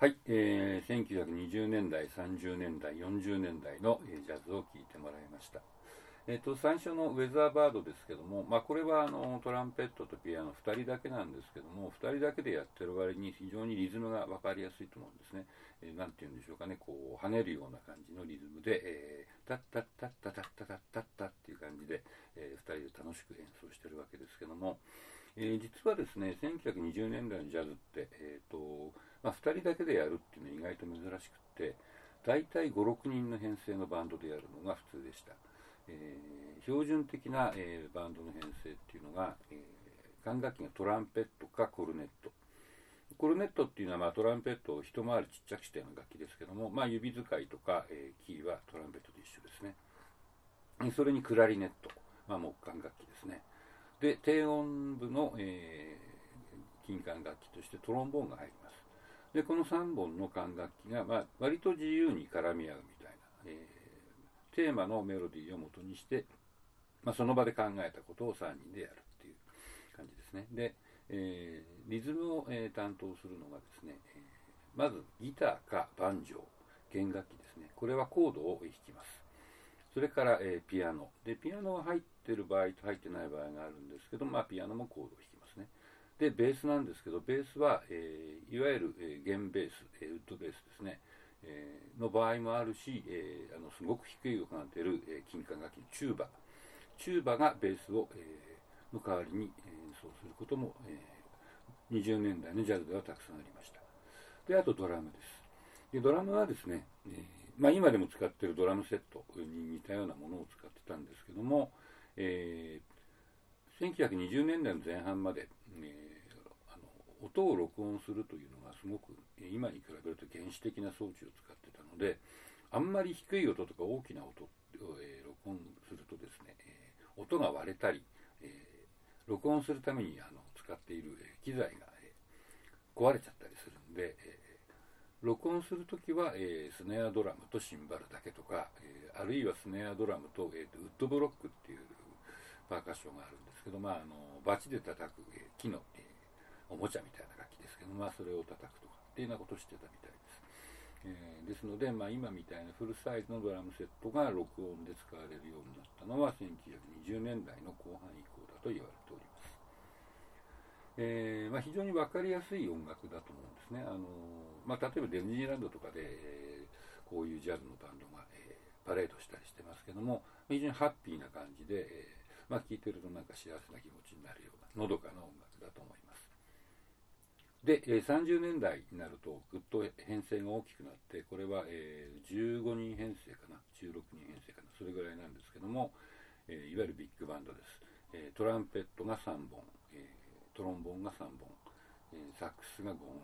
はい、えー、1920年代、30年代、40年代の、えジャズを聴いてもらいました。えー、と最初のウェザーバードですけども、まあ、これはあのトランペットとピアノ2人だけなんですけども、2人だけでやってる割に非常にリズムが分かりやすいと思うんですね。えーて言うんでしょうかね、こう跳ねるような感じのリズムで、えー、タッタッタッタッタッタタッタッタっていう感じで、え2人で楽しく演奏してるわけですけども、えー実はですね、1920年代のジャズって、えーとまあ、2人だけでやるっていうのは意外と珍しくって、大体5、6人の編成のバンドでやるのが普通でした。えー標準的な、えーバンドの編成っていうのが、えー管楽器がトランペットかコルネット。コルネットっていうのは、まあ、トランペットを一回りちっちゃくしたような楽器ですけども、まあ、指使いとか、えキーはトランペットと一緒ですね。それにクラリネット、まあ、木管楽器ですね。で、低音部の、えー金管楽器としてトロンボーンが入ります。で、この3本の管楽器が、まあ、割と自由に絡み合うみたいな、えーテーマのメロディーを元にして、まあ、その場で考えたことを3人でやるっていう感じですね。で、えーリズムを、え担当するのがですね、えまずギターかバンジョー、弦楽器ですね。これはコードを弾きます。それから、えピアノ。で、ピアノが入ってる場合と入ってない場合があるんですけど、まあ、ピアノもコードを弾きますね。で、ベースなんですけど、ベースは、えーいわゆる、えー弦ベース、えーウッドベースですね。えーの場合もあるし、えーあのすごく低い音が出る、えー金管楽器チューバ。チューバがベースを、えーの代わりに演奏することも、えー20年代のジャズではたくさんありました。で、あとドラムです。でドラムはですね、えーまあ、今でも使っているドラムセットに似たようなものを使ってたんですけども、えー1920年代の前半まで、えーあの音を録音するというのがすごく今に比べると原始的な装置を使ってたのであんまり低い音とか大きな音を、えー録音するとですね、えー音が割れたり、えー録音するためにあの使っている、え機材が、えー壊れちゃったりするんで、えー録音するときは、えースネアドラムとシンバルだけとか、えーあるいはスネアドラムと,、えーとウッドブロックっていうパーカッションがあるんですけど、まあ、あのバチで叩く、木の、えーおもちゃみたいな楽器ですけど、まあ、それを叩くとかっていうようなことをしてたみたいです。えーですので、まあ、今みたいなフルサイズのドラムセットが録音で使われるようになったのは1920年代の後半以降だと言われております。えーまあ、非常に分かりやすい音楽だと思うんですね。あのまあ、例えばディズニーランドとかで、えーこういうジャズのバンドが、えーパレードしたりしてますけども、非常にハッピーな感じで、えまあ、聴いてるとなんか幸せな気持ちになるような、のどかな音楽だと思います。で、え30年代になるとぐっと編成が大きくなってこれは、え15人編成かな16人編成かなそれぐらいなんですけども、えいわゆるビッグバンドです、えトランペットが3本、えトロンボーンが3本、えサックスが5本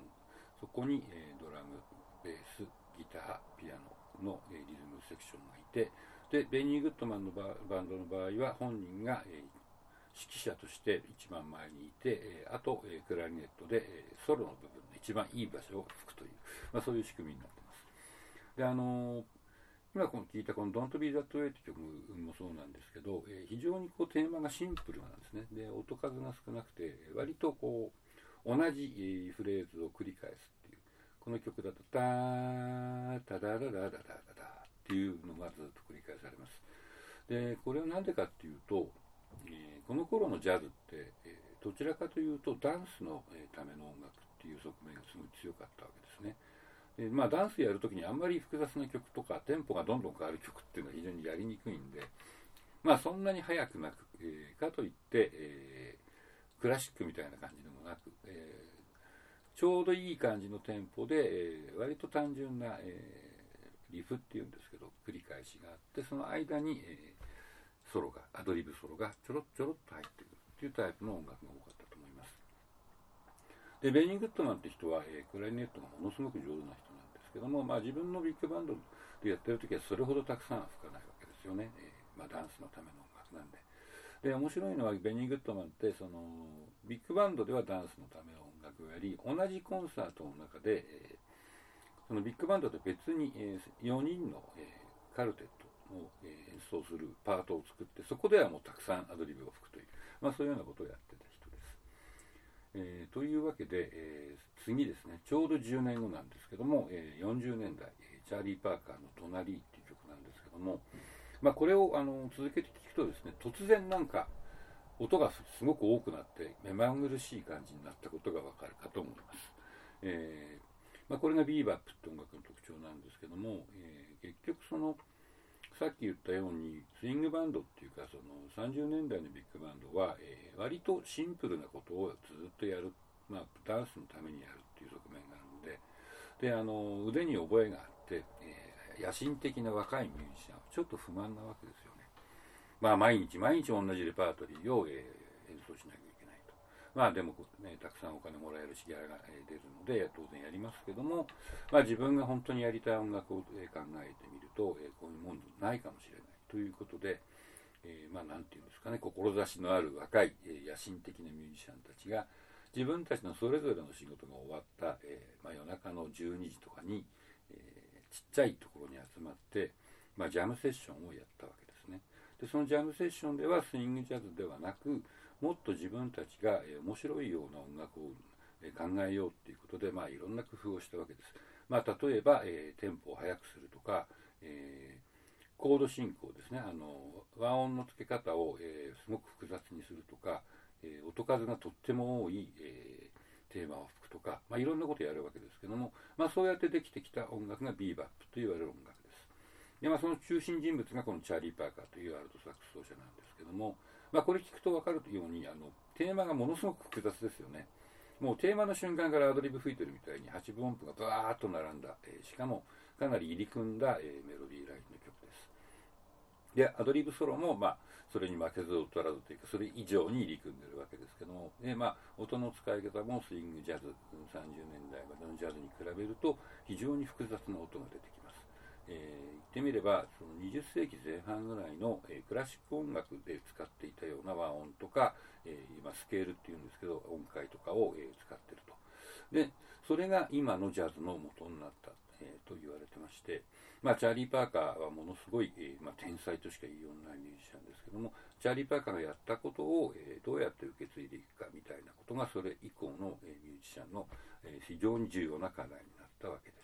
そこに、えドラムベースギターピアノの、えリズムセクションがいてでベニー・グッドマンのババンドの場合は本人が、えー指揮者として一番前にいて、えーあと、えークラリネットで、えーソロの部分で一番いい場所を吹くという、まあ、そういう仕組みになってます。であのー今この聞いたこの Don't Be That Way という曲もそうなんですけど、えー非常にこうテーマがシンプルなんですね。で、音数が少なくて、割とこう、同じフレーズを繰り返すっていう。この曲だと、ター、タダダダダダダダっていうのがずっと繰り返されます。で、これは何でかっていうと、えーこの頃のジャズって、えーどちらかというとダンスの、えための音楽っていう側面がすごい強かったわけですね。でまあ、ダンスやるときにあんまり複雑な曲とかテンポがどんどん変わる曲っていうのは非常にやりにくいんで、まあ、そんなに速くなく、えーかといって、えークラシックみたいな感じでもなく、えーちょうどいい感じのテンポで、え割と単純な、えーリフっていうんですけど繰り返しがあってその間に、えーソロがアドリブソロがちょろちょろっと入ってくるっていうタイプの音楽が多かったと思います。でベニー・グッドマンって人は、えークラリネットがものすごく上手な人なんですけども、まあ、自分のビッグバンドでやってる時はそれほどたくさんは吹かないわけですよね、えーまあ、ダンスのための音楽なんで。で面白いのはベニー・グッドマンってそのビッグバンドではダンスのための音楽をやり同じコンサートの中で、えーそのビッグバンドと別に、え4人の、えーカルテットを、えー演奏するパートを作ってそこではもうたくさんアドリブを吹くという、まあ、そういうようなことをやってた人です。えー、というわけで、えー、次ですね、ちょうど10年後なんですけども、えー、40年代、チャーリー・パーカーの隣っていう曲なんですけども、まあ、これをあの続けて聞くとですね、突然なんか音がすごく多くなって目まぐるしい感じになったことがわかるかと思います。えーまあ、これがビーバップって音楽の特徴なんですけども、えー、結局そのさっき言ったようにスイングバンドっていうかその30年代のビッグバンドは、えー、割とシンプルなことをずっとやる、まあ、ダンスのためにやるっていう側面があるのでであの腕に覚えがあって、えー、野心的な若いミュージシャンはちょっと不満なわけですよね。まあ毎日毎日同じレパートリーを、えー、演奏しなきゃ。まあでもね、たくさんお金もらえるしギャラが出るので当然やりますけども、まあ自分が本当にやりたい音楽を考えてみると、えこういうもんじゃないかもしれないということで、えー、まあ何て言うんですかね、志のある若い、え野心的なミュージシャンたちが自分たちのそれぞれの仕事が終わった、えー、まあ、夜中の12時とかに、えちっちゃいところに集まって、まあ、ジャムセッションをやったわけですね。でそのジャムセッションではスイングジャズではなくもっと自分たちが、面白いような音楽を、考えようっていうことで、まあ、いろんな工夫をしたわけです。まあ、例えば、えテンポを速くするとか、えコード進行ですねあの和音の付け方を、えすごく複雑にするとか、え音数がとっても多い、えテーマを吹くとか、まあ、いろんなことをやるわけですけども、まあ、そうやってできてきた音楽がビーバップと言われる音楽です。でまあ、その中心人物がこのチャーリー・パーカーというアルトサックス奏者なんですけども、まあ、これ聞くと分かるようにあのテーマがものすごく複雑ですよね。もうテーマの瞬間からアドリブ吹いてるみたいに8分音符がバーッと並んだ、えー、しかもかなり入り組んだ、えー、メロディーラインの曲です。で、アドリブソロも、まあ、それに負けず劣らずというか、それ以上に入り組んでるわけですけども、でまあ、音の使い方もスイングジャズ、30年代までのジャズに比べると、非常に複雑な音が出てきます。えー、言ってみれば、その20世紀前半ぐらいの、えー、クラシック音楽で使っていたような和音とか、えー、今スケールっていうんですけど、音階とかを、え使ってると。で、それが今のジャズの元になったえ、と言われてまして、まあ、チャーリー・パーカーはものすごい、え、まあ、天才としか言いようないミュージシャンですけどもチャーリー・パーカーがやったことを、え、どうやって受け継いでいくかみたいなことがそれ以降の、えミュージシャンの、え非常に重要な課題になったわけです。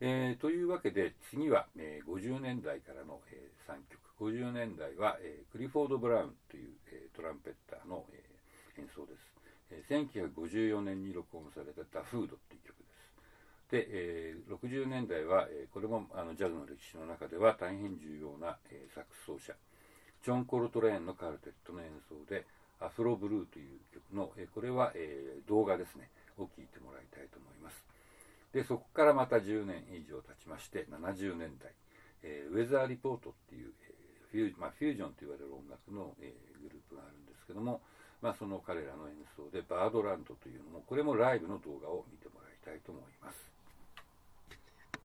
えというわけで次は、え50年代からの、え3曲。50年代は、えクリフォード・ブラウンという、えトランペッターの、え演奏です。え1954年に録音された「ダ・フード」っていう曲です。で、えー、60年代は、えー、これもあのジャズの歴史の中では大変重要な、えー、サックス奏者。ジョン・コルトレーンのカルテットの演奏で「アフロブルー」という曲の、えこれは、え動画ですね。を聴いてもらいたいと思います。でそこからまた10年以上経ちまして70年代、えウェザーリポートっていう、えフューまあ、フュージョンと言われる音楽の、えグループがあるんですけども、まあ、その彼らの演奏でバードランドというのもこれもライブの動画を見てもらいたいと思います。